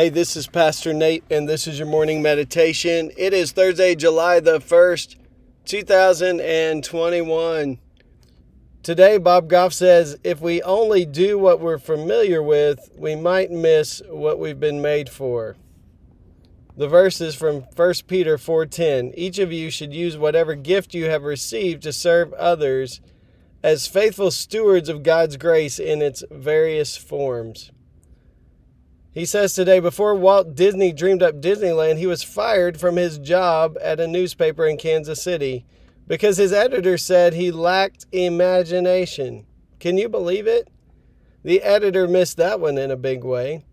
Hey, this is Pastor Nate, and this is your morning meditation. It is Thursday, July the 1st, 2021. Today, Bob Goff says if we only do what we're familiar with, we might miss what we've been made for. The verse is from 1 Peter 4:10. Each of you should use whatever gift you have received to serve others as faithful stewards of God's grace in its various forms. He says today, before Walt Disney dreamed up Disneyland, he was fired from his job at a newspaper in Kansas City because his editor said he lacked imagination. Can you believe it? The editor missed that one in a big way.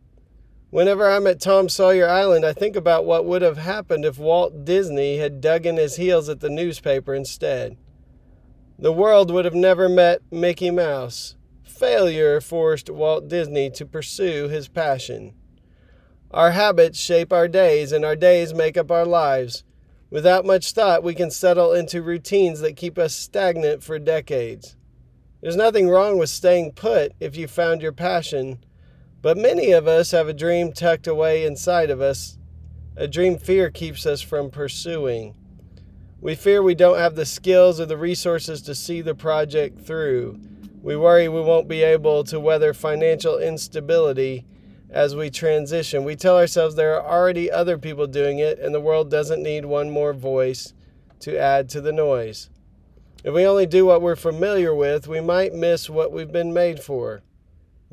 Whenever I'm at Tom Sawyer Island, I think about what would have happened if Walt Disney had dug in his heels at the newspaper instead. The world would have never met Mickey Mouse failure forced Walt Disney to pursue his passion. Our habits shape our days, and our days make up our lives. Without much thought, we can settle into routines that keep us stagnant for decades. There's nothing wrong with staying put if you found your passion, but many of us have a dream tucked away inside of us, a dream fear keeps us from pursuing. We fear we don't have the skills or the resources to see the project through. We worry we won't be able to weather financial instability as we transition. We tell ourselves there are already other people doing it, and the world doesn't need one more voice to add to the noise. If we only do what we're familiar with, we might miss what we've been made for.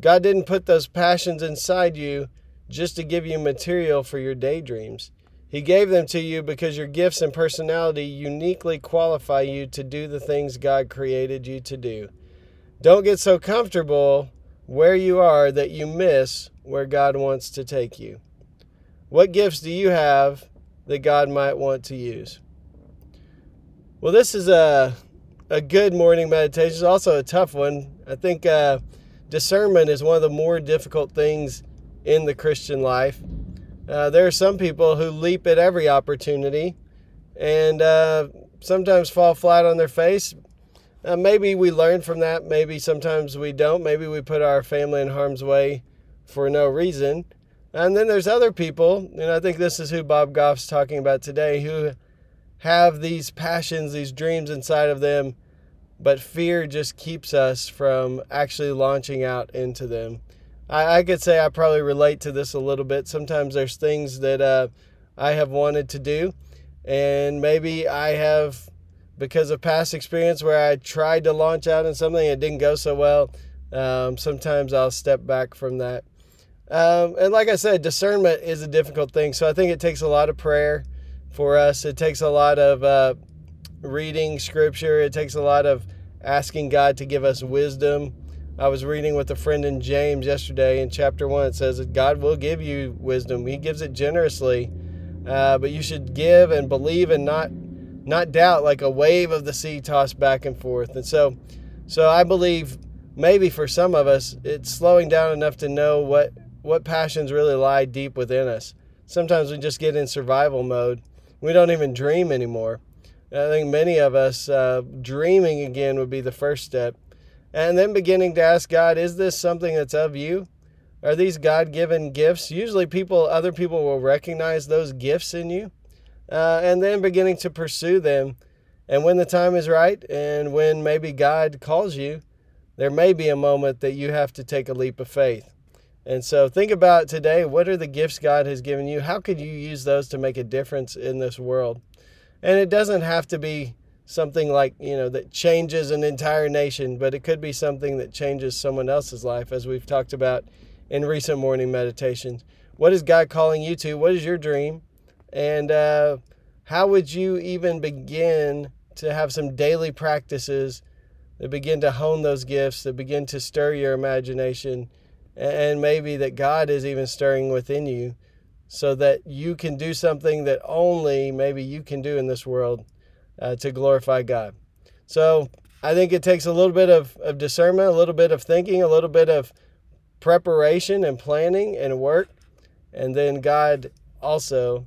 God didn't put those passions inside you just to give you material for your daydreams. He gave them to you because your gifts and personality uniquely qualify you to do the things God created you to do. Don't get so comfortable where you are that you miss where God wants to take you. What gifts do you have that God might want to use? Well, this is a, a good morning meditation. It's also a tough one. I think uh, discernment is one of the more difficult things in the Christian life. Uh, there are some people who leap at every opportunity and uh, sometimes fall flat on their face, uh, maybe we learn from that. Maybe sometimes we don't. Maybe we put our family in harm's way for no reason. And then there's other people, and I think this is who Bob Goff's talking about today, who have these passions, these dreams inside of them, but fear just keeps us from actually launching out into them. I, I could say I probably relate to this a little bit. Sometimes there's things that uh, I have wanted to do, and maybe I have because of past experience where I tried to launch out in something and it didn't go so well. Um, sometimes I'll step back from that. Um, and like I said, discernment is a difficult thing. So I think it takes a lot of prayer for us. It takes a lot of uh, reading scripture. It takes a lot of asking God to give us wisdom. I was reading with a friend in James yesterday in chapter one. It says that God will give you wisdom, He gives it generously. Uh, but you should give and believe and not not doubt like a wave of the sea tossed back and forth. And so, so I believe maybe for some of us, it's slowing down enough to know what what passions really lie deep within us. Sometimes we just get in survival mode. We don't even dream anymore. And I think many of us uh, dreaming again would be the first step, and then beginning to ask God, "Is this something that's of you? Are these God-given gifts?" Usually, people, other people will recognize those gifts in you uh, and then beginning to pursue them. And when the time is right, and when maybe God calls you, there may be a moment that you have to take a leap of faith. And so think about today what are the gifts God has given you? How could you use those to make a difference in this world? And it doesn't have to be something like, you know, that changes an entire nation, but it could be something that changes someone else's life, as we've talked about in recent morning meditations. What is God calling you to? What is your dream? And uh, how would you even begin to have some daily practices that begin to hone those gifts, that begin to stir your imagination, and maybe that God is even stirring within you so that you can do something that only maybe you can do in this world? uh, to glorify God. So I think it takes a little bit of, of discernment, a little bit of thinking, a little bit of preparation and planning and work. And then God also